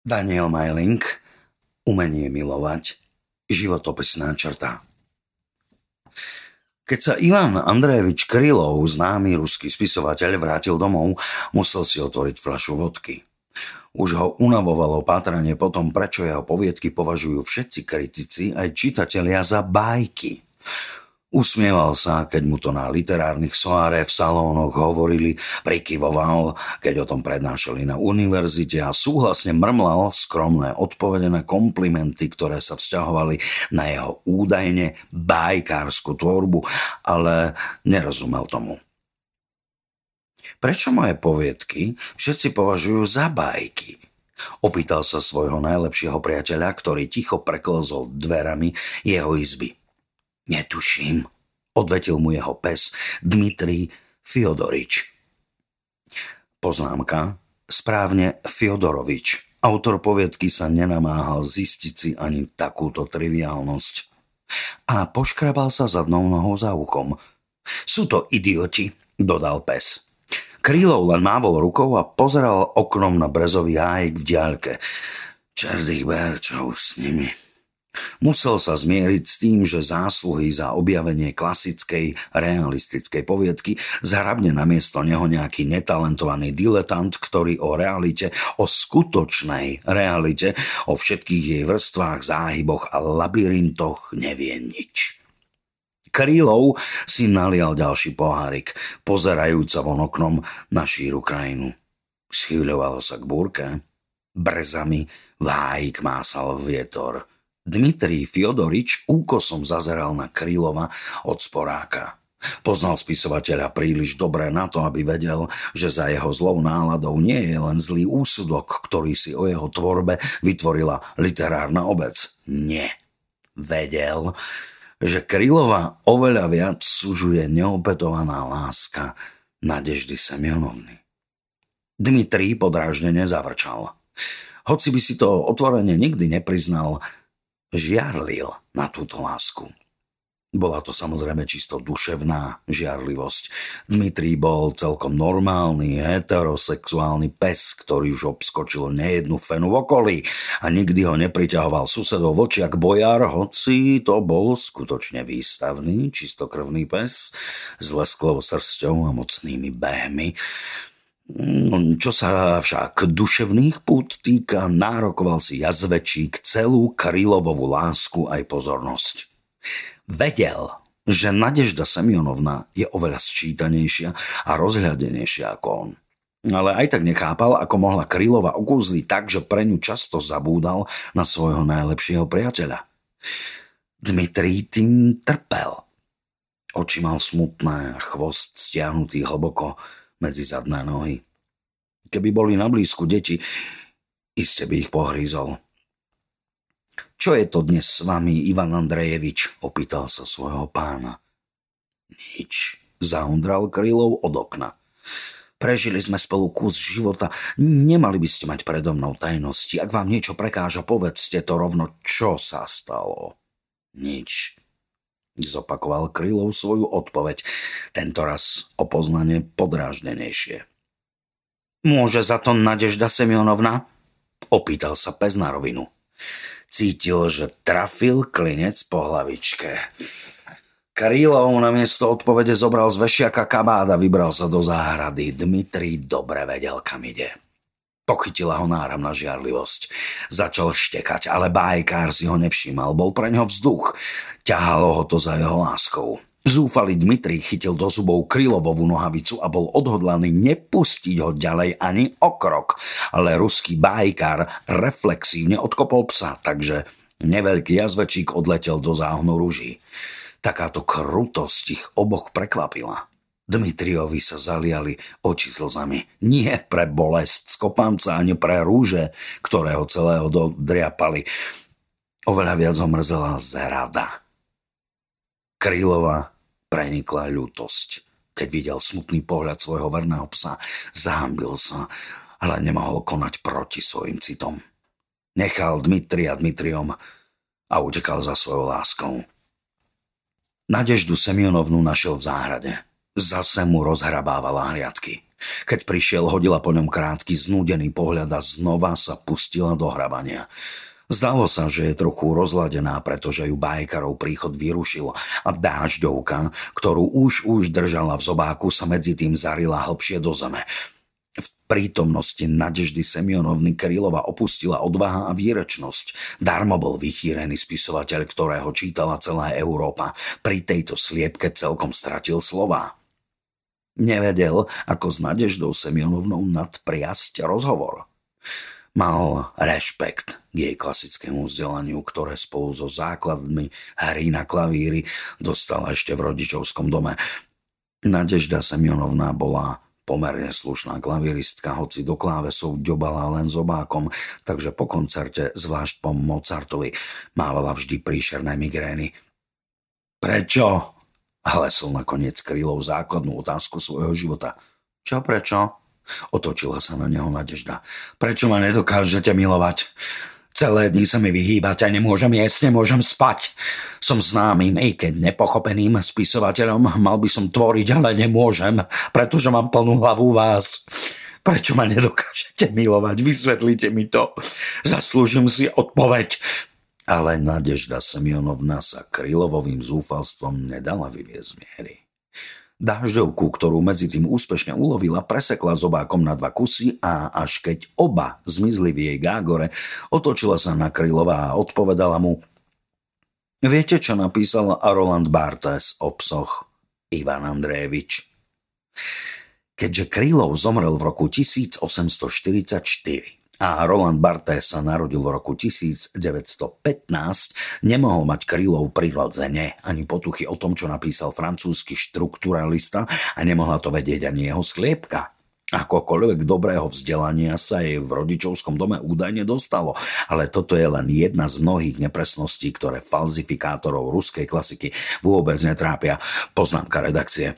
Daniel Majling Umenie milovať Životopisná črta Keď sa Ivan Andrejevič Krylov, známy ruský spisovateľ, vrátil domov, musel si otvoriť fľašu vodky. Už ho unavovalo pátranie potom, prečo jeho poviedky považujú všetci kritici aj čitatelia za bajky. Usmieval sa, keď mu to na literárnych soáre v salónoch hovorili, prikyvoval, keď o tom prednášali na univerzite a súhlasne mrmlal skromné odpovede na komplimenty, ktoré sa vzťahovali na jeho údajne bajkárskú tvorbu, ale nerozumel tomu. Prečo moje poviedky všetci považujú za bajky? Opýtal sa svojho najlepšieho priateľa, ktorý ticho preklzol dverami jeho izby. Netuším, odvetil mu jeho pes Dmitrij Fiodorič. Poznámka, správne Fiodorovič. Autor poviedky sa nenamáhal zistiť si ani takúto triviálnosť. A poškrabal sa zadnou nohou za uchom. Sú to idioti, dodal pes. Krílov len mávol rukou a pozeral oknom na brezový hájik v diaľke. Čerdých ber, čo s nimi. Musel sa zmieriť s tým, že zásluhy za objavenie klasickej realistickej poviedky zhrabne namiesto neho nejaký netalentovaný diletant, ktorý o realite, o skutočnej realite, o všetkých jej vrstvách, záhyboch a labyrintoch nevie nič. Krílov si nalial ďalší pohárik, pozerajúca von oknom na šíru krajinu. Schýľovalo sa k búrke. Brzami vájik másal vietor – Dmitrij Fiodorič úkosom zazeral na Krylova od sporáka. Poznal spisovateľa príliš dobre na to, aby vedel, že za jeho zlou náladou nie je len zlý úsudok, ktorý si o jeho tvorbe vytvorila literárna obec. Nie. Vedel, že Krylova oveľa viac sužuje neopetovaná láska Nadeždy Semionovny. Dmitrij podráždene zavrčal. Hoci by si to otvorene nikdy nepriznal, žiarlil na túto lásku. Bola to samozrejme čisto duševná žiarlivosť. Dmitrij bol celkom normálny, heterosexuálny pes, ktorý už obskočil nejednu fenu v okolí a nikdy ho nepriťahoval susedov vočiak bojar, hoci to bol skutočne výstavný, čistokrvný pes s lesklou srsťou a mocnými behmi. No, čo sa však duševných pút týka, nárokoval si jazvečík celú Krylovovú lásku aj pozornosť. Vedel, že Nadežda Semionovna je oveľa sčítanejšia a rozhľadenejšia ako on. Ale aj tak nechápal, ako mohla Krylova okúzliť tak, že pre ňu často zabúdal na svojho najlepšieho priateľa. Dmitrij tým trpel. Oči mal smutné, chvost stiahnutý hlboko medzi zadné nohy. Keby boli na blízku deti, iste by ich pohrízol. Čo je to dnes s vami, Ivan Andrejevič? opýtal sa svojho pána. Nič, zaundral Krylov od okna. Prežili sme spolu kus života, nemali by ste mať predo mnou tajnosti. Ak vám niečo prekáža, povedzte to rovno, čo sa stalo. Nič, Zopakoval Krylov svoju odpoveď, tento raz o poznanie podráždenejšie. Môže za to Nadežda Semionovna? Opýtal sa pes na rovinu. Cítil, že trafil klinec po hlavičke. Krylov na miesto odpovede zobral z vešiaka kabát a vybral sa do záhrady. Dmitrij dobre vedel, kam ide. Pochytila ho náramná žiarlivosť. Začal štekať, ale bajkár si ho nevšímal. Bol pre ňo vzduch. Ťahalo ho to za jeho láskou. Zúfalý Dmitrij chytil do zubov krylovovú nohavicu a bol odhodlaný nepustiť ho ďalej ani o krok. Ale ruský bajkár reflexívne odkopol psa, takže neveľký jazvečík odletel do záhnu rúží. Takáto krutosť ich oboch prekvapila. Dmitriovi sa zaliali oči slzami. Nie pre bolesť z kopanca, ani pre rúže, ktoré ho celého dodriapali. Oveľa viac ho mrzela zrada. Krylova prenikla ľútosť. Keď videl smutný pohľad svojho verného psa, zahambil sa, ale nemohol konať proti svojim citom. Nechal Dmitria Dmitriom a utekal za svojou láskou. Nadeždu Semionovnu našiel v záhrade – Zase mu rozhrabávala hriadky. Keď prišiel, hodila po ňom krátky, znúdený pohľad a znova sa pustila do hrabania. Zdalo sa, že je trochu rozladená, pretože ju bajkarov príchod vyrušil a dážďovka, ktorú už už držala v zobáku, sa medzi tým zarila hlbšie do zeme. V prítomnosti Nadeždy Semionovny Krylova opustila odvaha a výrečnosť. Darmo bol vychýrený spisovateľ, ktorého čítala celá Európa. Pri tejto sliepke celkom stratil slova. Nevedel, ako s Nadeždou Semionovnou nadpriasť rozhovor. Mal rešpekt k jej klasickému vzdelaniu, ktoré spolu so základmi hry na klavíry dostala ešte v rodičovskom dome. Nadežda Semionovna bola pomerne slušná klavíristka, hoci do klávesov ďobala len zobákom, takže po koncerte, zvlášť po Mozartovi, mávala vždy príšerné migrény. Prečo? Hlesol nakoniec Krylov základnú otázku svojho života. Čo prečo? Otočila sa na neho Nadežda. Prečo ma nedokážete milovať? Celé dni sa mi vyhýbať a nemôžem jesť, nemôžem spať. Som známym, i keď nepochopeným spisovateľom, mal by som tvoriť, ale nemôžem, pretože mám plnú hlavu vás. Prečo ma nedokážete milovať? Vysvetlite mi to. Zaslúžim si odpoveď. Ale Nadežda Semionovna sa Krylovovým zúfalstvom nedala vyviezť miery. Dážďovku, ktorú medzi tým úspešne ulovila, presekla zobákom na dva kusy a až keď oba zmizli v jej gágore, otočila sa na Krylova a odpovedala mu Viete, čo napísal Roland Barthes o psoch? Ivan Andrejevič. Keďže Krylov zomrel v roku 1844, a Roland Barthes sa narodil v roku 1915, nemohol mať krylov prirodzene ani potuchy o tom, čo napísal francúzsky štrukturalista a nemohla to vedieť ani jeho skliepka. Akokoľvek dobrého vzdelania sa jej v rodičovskom dome údajne dostalo, ale toto je len jedna z mnohých nepresností, ktoré falzifikátorov ruskej klasiky vôbec netrápia. Poznámka redakcie.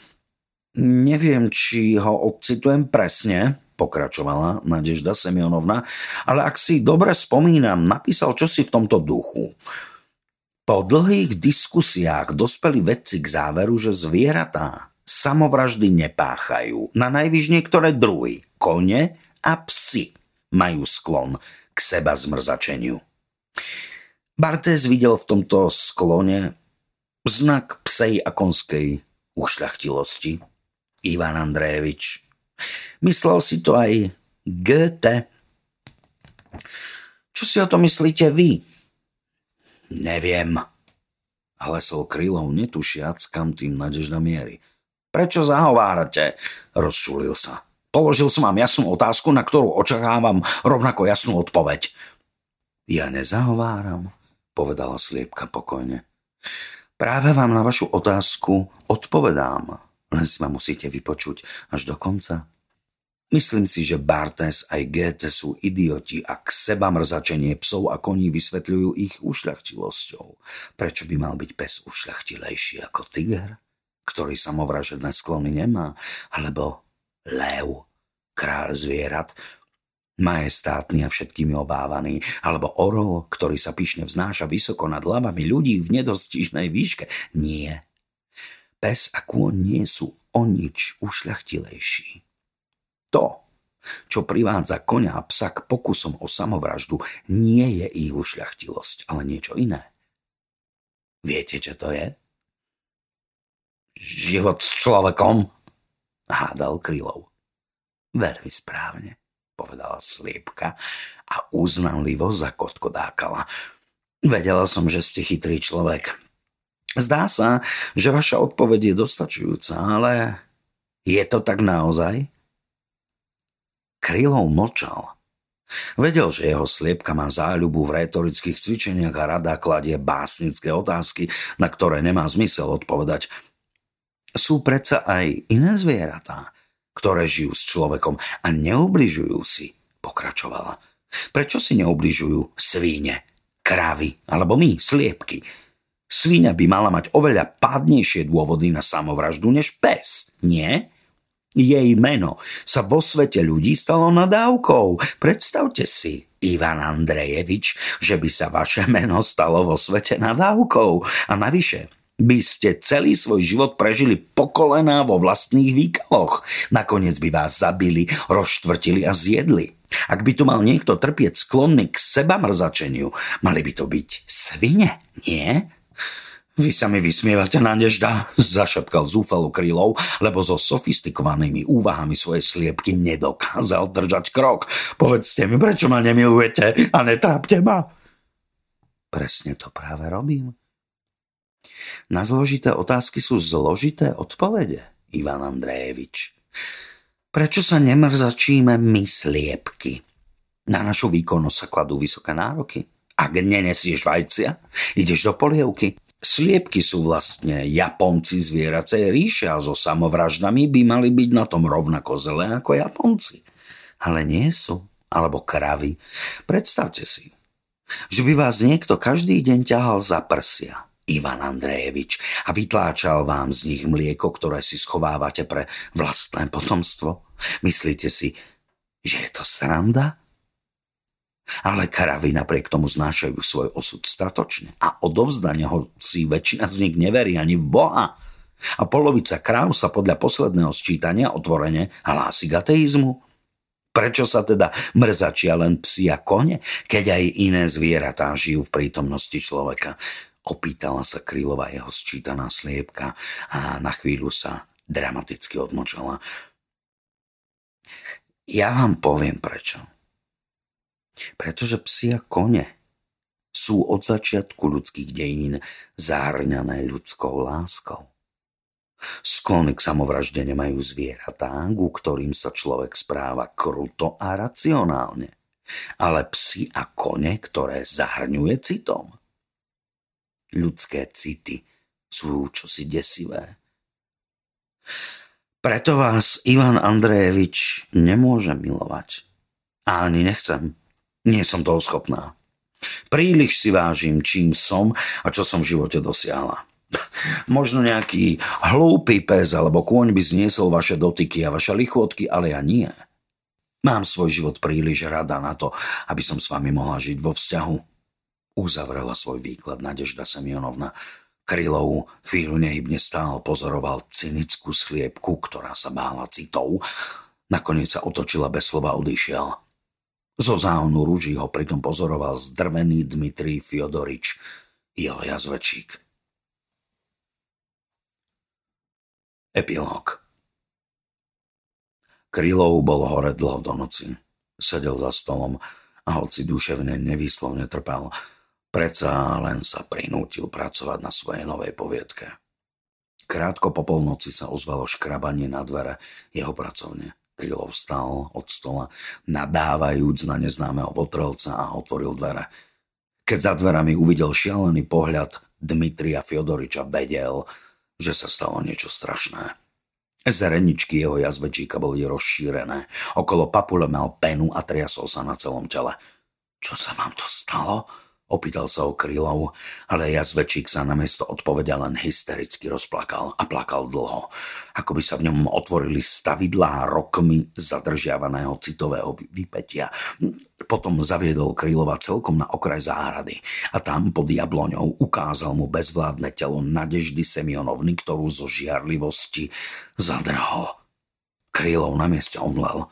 Neviem, či ho odcitujem presne, pokračovala Nadežda Semionovna, ale ak si dobre spomínam, napísal čosi v tomto duchu. Po dlhých diskusiách dospeli vedci k záveru, že zvieratá samovraždy nepáchajú. Na najvyš niektoré druhy, kone a psy, majú sklon k seba zmrzačeniu. Bartés videl v tomto sklone znak psej a konskej ušľachtilosti. Ivan Andrejevič Myslel si to aj Goethe. Čo si o to myslíte vy? Neviem. Hlesol krylov netušiac, kam tým nadežda miery. Prečo zahovárate? Rozčulil sa. Položil som vám jasnú otázku, na ktorú očakávam rovnako jasnú odpoveď. Ja nezahováram, povedala sliepka pokojne. Práve vám na vašu otázku odpovedám, len si ma musíte vypočuť až do konca. Myslím si, že Bartes aj Goethe sú idioti, ak seba mrzačenie psov a koní vysvetľujú ich ušľachtilosťou. Prečo by mal byť pes ušľachtilejší ako tiger, ktorý samovražedné sklony nemá, alebo lev, král zvierat, majestátny a všetkými obávaný, alebo orol, ktorý sa pyšne vznáša vysoko nad hlavami ľudí v nedostižnej výške. Nie. Pes a kôň nie sú o nič ušľachtilejší. To, čo privádza konia a psa k pokusom o samovraždu, nie je ich ušľachtilosť, ale niečo iné. Viete, čo to je? Život s človekom, hádal Krylov. Veľmi správne, povedala sliepka a uznanlivo zakotkodákala. Vedela som, že ste chytrý človek. Zdá sa, že vaša odpoveď je dostačujúca, ale je to tak naozaj? Krylov mlčal. Vedel, že jeho sliepka má záľubu v retorických cvičeniach a rada kladie básnické otázky, na ktoré nemá zmysel odpovedať. Sú predsa aj iné zvieratá, ktoré žijú s človekom a neubližujú si, pokračovala. Prečo si neubližujú svíne, kravy alebo my, sliepky? Svíňa by mala mať oveľa pádnejšie dôvody na samovraždu než pes, nie? Jej meno sa vo svete ľudí stalo nadávkou. Predstavte si, Ivan Andrejevič, že by sa vaše meno stalo vo svete nadávkou. A navyše, by ste celý svoj život prežili pokolená vo vlastných výkaloch. Nakoniec by vás zabili, rozštvrtili a zjedli. Ak by tu mal niekto trpieť sklonný k sebamrzačeniu, mali by to byť svine, nie? Vy sa mi vysmievate, Nadežda, zašepkal zúfalo krylov, lebo so sofistikovanými úvahami svojej sliepky nedokázal držať krok. Povedzte mi, prečo ma nemilujete a netrápte ma? Presne to práve robím. Na zložité otázky sú zložité odpovede, Ivan Andrejevič. Prečo sa nemrzačíme my sliepky? Na našu výkonnosť sa kladú vysoké nároky. Ak nenesieš vajcia, ideš do polievky. Sliepky sú vlastne Japonci zvieracej ríše a so samovraždami by mali byť na tom rovnako zlé ako Japonci. Ale nie sú. Alebo kravy. Predstavte si, že by vás niekto každý deň ťahal za prsia Ivan Andrejevič a vytláčal vám z nich mlieko, ktoré si schovávate pre vlastné potomstvo? Myslíte si, že je to sranda? Ale kravy napriek tomu znášajú svoj osud statočne a odovzdania si väčšina z nich neverí ani v Boha. A polovica kráv sa podľa posledného sčítania otvorene hlási k ateizmu. Prečo sa teda mrzačia len psi a kone, keď aj iné zvieratá žijú v prítomnosti človeka? Opýtala sa Krylova jeho sčítaná sliepka a na chvíľu sa dramaticky odmočala. Ja vám poviem prečo. Pretože psi a kone sú od začiatku ľudských dejín zahrňané ľudskou láskou. Sklony k samovražde nemajú zvieratá, ku ktorým sa človek správa kruto a racionálne, ale psi a kone, ktoré zahrňuje citom – ľudské city sú čosi desivé. Preto vás Ivan Andrejevič nemôže milovať. A ani nechcem. Nie som toho schopná. Príliš si vážim, čím som a čo som v živote dosiahla. Možno nejaký hlúpy pes alebo kôň by zniesol vaše dotyky a vaše lichotky, ale ja nie. Mám svoj život príliš rada na to, aby som s vami mohla žiť vo vzťahu. Uzavrela svoj výklad Nadežda Semionovna. Krylov chvíľu nehybne stál, pozoroval cynickú schliepku, ktorá sa bála citov. Nakoniec sa otočila bez slova odišiel. Zo záhonu rúží ho pritom pozoroval zdrvený Dmitrij Fiodorič, jeho jazvečík. Epilóg Krylov bol hore dlho do noci. Sedel za stolom a hoci duševne nevýslovne trpel, Preca len sa prinútil pracovať na svojej novej poviedke. Krátko po polnoci sa ozvalo škrabanie na dvere jeho pracovne. Krylov vstal od stola, nadávajúc na neznámeho votrelca a otvoril dvere. Keď za dverami uvidel šialený pohľad Dmitria Fiodoriča, vedel, že sa stalo niečo strašné. Zreničky jeho jazvečíka boli rozšírené. Okolo papule mal penu a triasol sa na celom tele. Čo sa vám to stalo? Opýtal sa o krylov, ale jazvečík sa namiesto odpoveda len hystericky rozplakal a plakal dlho, ako by sa v ňom otvorili stavidlá rokmi zadržiavaného citového vypetia. Potom zaviedol Krylova celkom na okraj záhrady a tam pod jabloňou ukázal mu bezvládne telo Nadeždy Semionovny, ktorú zo žiarlivosti zadrhol. Krylov na mieste omlel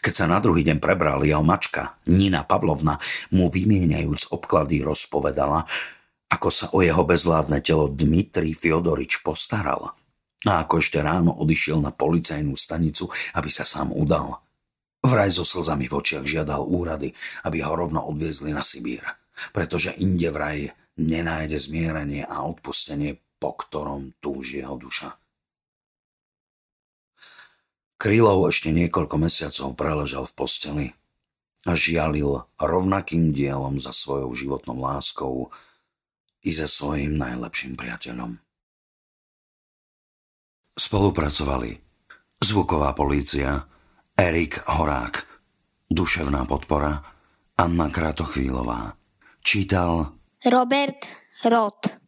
keď sa na druhý deň prebral jeho mačka, Nina Pavlovna, mu vymieňajúc obklady rozpovedala, ako sa o jeho bezvládne telo Dmitri Fiodorič postaral a ako ešte ráno odišiel na policajnú stanicu, aby sa sám udal. Vraj so slzami v očiach žiadal úrady, aby ho rovno odviezli na Sibír, pretože inde vraj nenájde zmierenie a odpustenie, po ktorom túži jeho duša. Krylov ešte niekoľko mesiacov preležal v posteli a žialil rovnakým dielom za svojou životnou láskou i za svojim najlepším priateľom. Spolupracovali zvuková polícia, Erik Horák, duševná podpora, Anna Kratochvílová. Čítal Robert Roth.